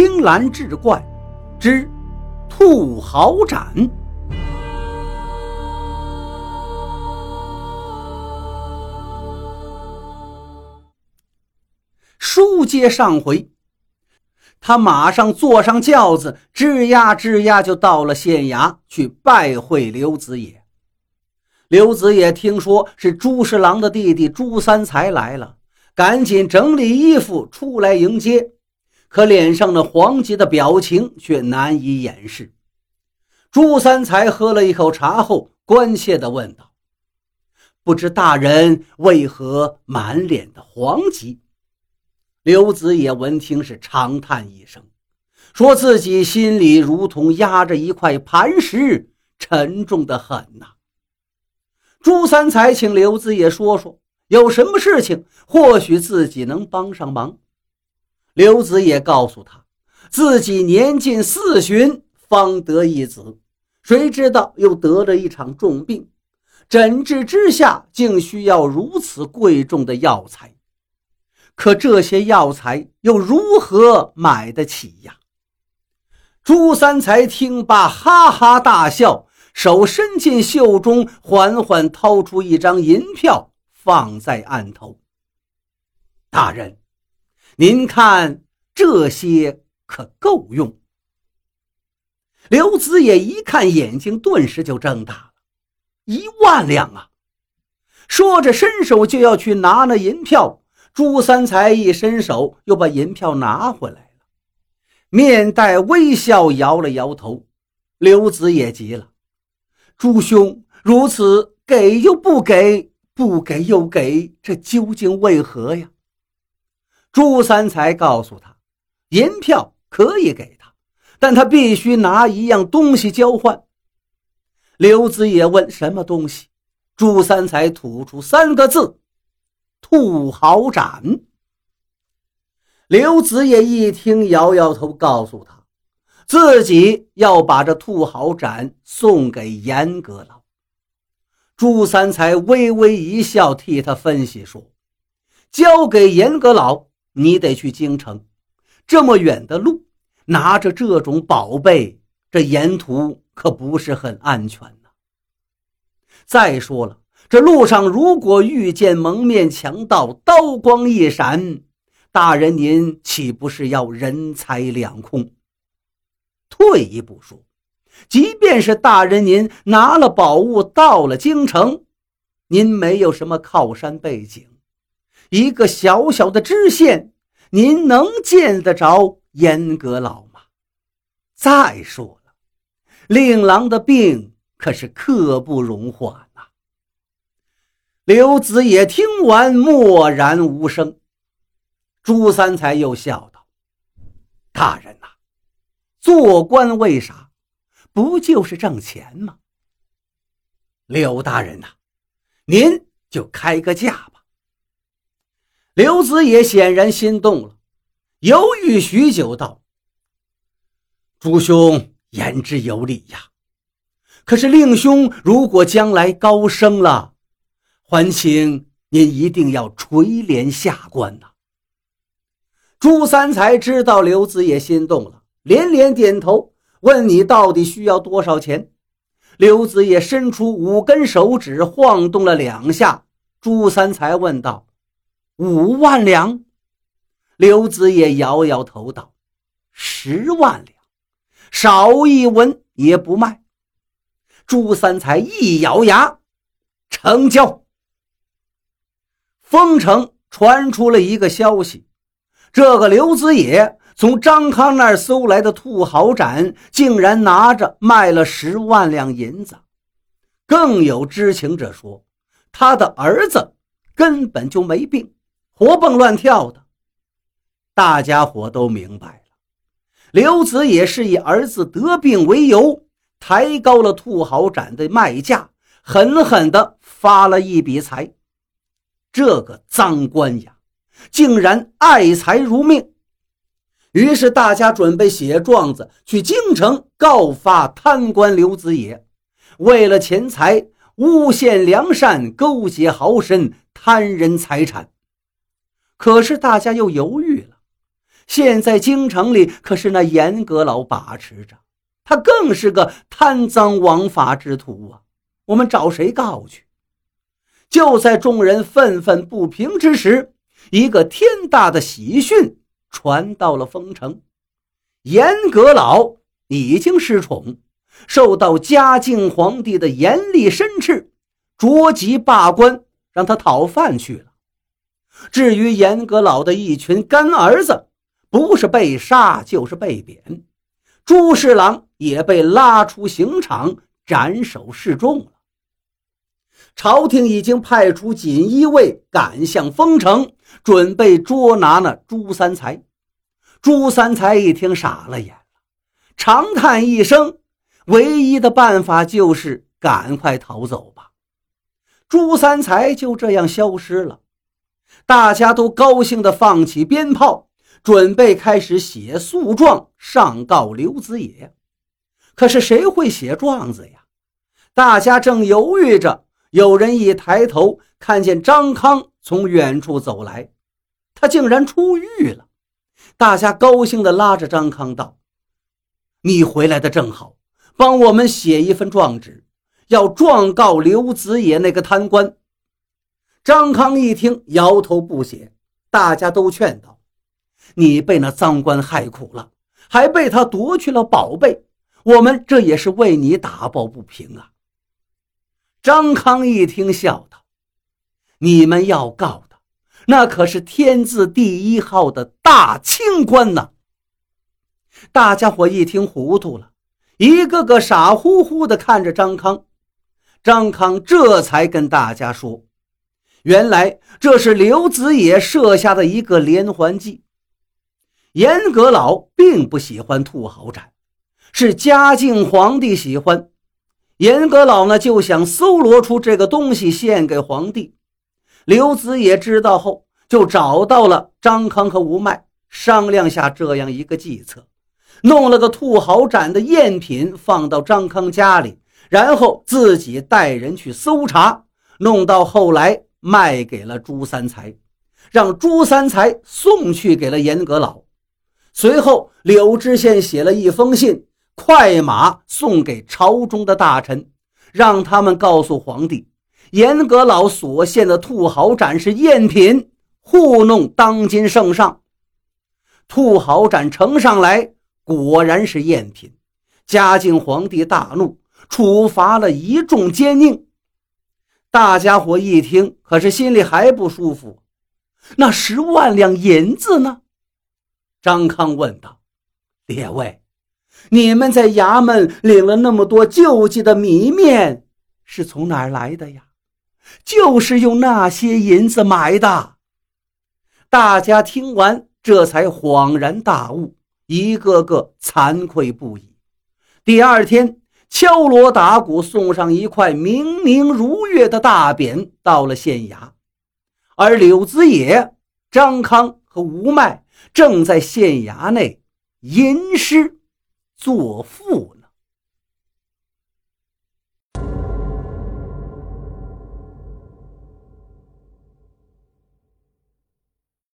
青蓝志怪之兔毫斩。书接上回，他马上坐上轿子，吱呀吱呀就到了县衙去拜会刘子野。刘子野听说是朱侍郎的弟弟朱三才来了，赶紧整理衣服出来迎接，可脸上那惶急的表情却难以掩饰。朱三才喝了一口茶后，关切地问道：“不知大人为何满脸的惶急？”刘子野闻听是长叹一声，说自己心里如同压着一块磐石，沉重的很呐。朱三才请刘子野说说有什么事情，或许自己能帮上忙。刘子也告诉他，自己年近四旬方得一子，谁知道又得了一场重病，诊治之下竟需要如此贵重的药材。可这些药材又如何买得起呀？朱三才听罢，哈哈大笑，手伸进袖中，缓缓掏出一张银票，放在案头。大人，您看这些可够用？刘子野一看，眼睛顿时就睁大了，一万两啊！说着，伸手就要去拿那银票。朱三才一伸手，又把银票拿回来了，面带微笑，摇了摇头。刘子也急了：“朱兄，如此给又不给，不给又给，这究竟为何呀？”朱三才告诉他：“银票可以给他，但他必须拿一样东西交换。”刘子也问：“什么东西？”朱三才吐出三个字。兔毫斩。刘子业一听，摇摇头，告诉他，自己要把这兔毫斩送给严阁老。朱三才微微一笑，替他分析说：“交给严阁老，你得去京城，这么远的路，拿着这种宝贝，这沿途可不是很安全呢。再说了。”这路上如果遇见蒙面强盗，刀光一闪，大人您岂不是要人财两空？退一步说，即便是大人您拿了宝物到了京城，您没有什么靠山背景，一个小小的知县，您能见得着严阁老吗？再说了，令郎的病可是刻不容缓呐。刘子也听完，默然无声。朱三才又笑道：“大人呐，做官为啥？不就是挣钱吗？刘大人呐，您就开个价。”刘子也显然心动了，犹豫许久道：“朱兄言之有理呀，可是令兄如果将来高升了……”还请您一定要垂帘下观呐！朱三才知道刘子也心动了，连连点头，问：“你到底需要多少钱？”刘子也伸出五根手指，晃动了两下。朱三才问道：“五万两？”刘子也摇摇头道：“十万两，少一文也不卖。”朱三才一咬牙，成交。丰城传出了一个消息，这个刘子野从张康那儿搜来的兔毫盏，竟然拿着卖了十万两银子。更有知情者说，他的儿子根本就没病，活蹦乱跳的。大家伙都明白了，刘子野是以儿子得病为由，抬高了兔毫盏的卖价，狠狠地发了一笔财。这个脏官呀，竟然爱财如命。于是大家准备写状子去京城告发贪官刘子野，为了钱财诬陷良善，勾结豪绅，贪人财产。可是大家又犹豫了，现在京城里可是那严阁老把持着，他更是个贪赃枉法之徒啊！我们找谁告去？就在众人愤愤不平之时，一个天大的喜讯传到了丰城：严阁老已经失宠，受到嘉靖皇帝的严厉申斥，着急罢官，让他讨饭去了。至于严阁老的一群干儿子，不是被杀就是被贬，朱侍郎也被拉出刑场斩首示众了。朝廷已经派出锦衣卫赶向丰城，准备捉拿那朱三才。朱三才一听傻了眼了，长叹一声：“唯一的办法就是赶快逃走吧。”朱三才就这样消失了。大家都高兴地放起鞭炮，准备开始写诉状上告刘子野。可是谁会写状子呀？大家正犹豫着，有人一抬头，看见张康从远处走来，他竟然出狱了。大家高兴地拉着张康道：“你回来的正好，帮我们写一份状纸，要状告刘子野那个贪官。”张康一听，摇头不写。大家都劝道：“你被那赃官害苦了，还被他夺去了宝贝，我们这也是为你打抱不平啊。”张康一听，笑道：“你们要告的，那可是天字第一号的大清官呐！”大家伙一听糊涂了，一个个傻乎乎的看着张康。张康这才跟大家说。原来这是刘子野设下的一个连环计。严阁老并不喜欢兔毫斩，是嘉靖皇帝喜欢。严阁老呢就想搜罗出这个东西献给皇帝。刘子野知道后，就找到了张康和吴迈，商量下这样一个计策，弄了个兔毫斩的赝品放到张康家里，然后自己带人去搜查，弄到后来。卖给了朱三才，让朱三才送去给了严阁老。随后，柳知县写了一封信，快马送给朝中的大臣，让他们告诉皇帝，严阁老所献的兔毫盏是赝品，糊弄当今圣上。兔毫盏呈上来，果然是赝品。嘉靖皇帝大怒，处罚了一众奸佞。大家伙一听，可是心里还不舒服。那十万两银子呢？张康问道：“列位，你们在衙门领了那么多救济的米面，是从哪儿来的呀？就是用那些银子买的。”大家听完，这才恍然大悟，一个个惭愧不已。第二天。敲锣打鼓，送上一块明明如月的大匾到了县衙，而柳子野、张康和吴迈正在县衙内吟诗作赋。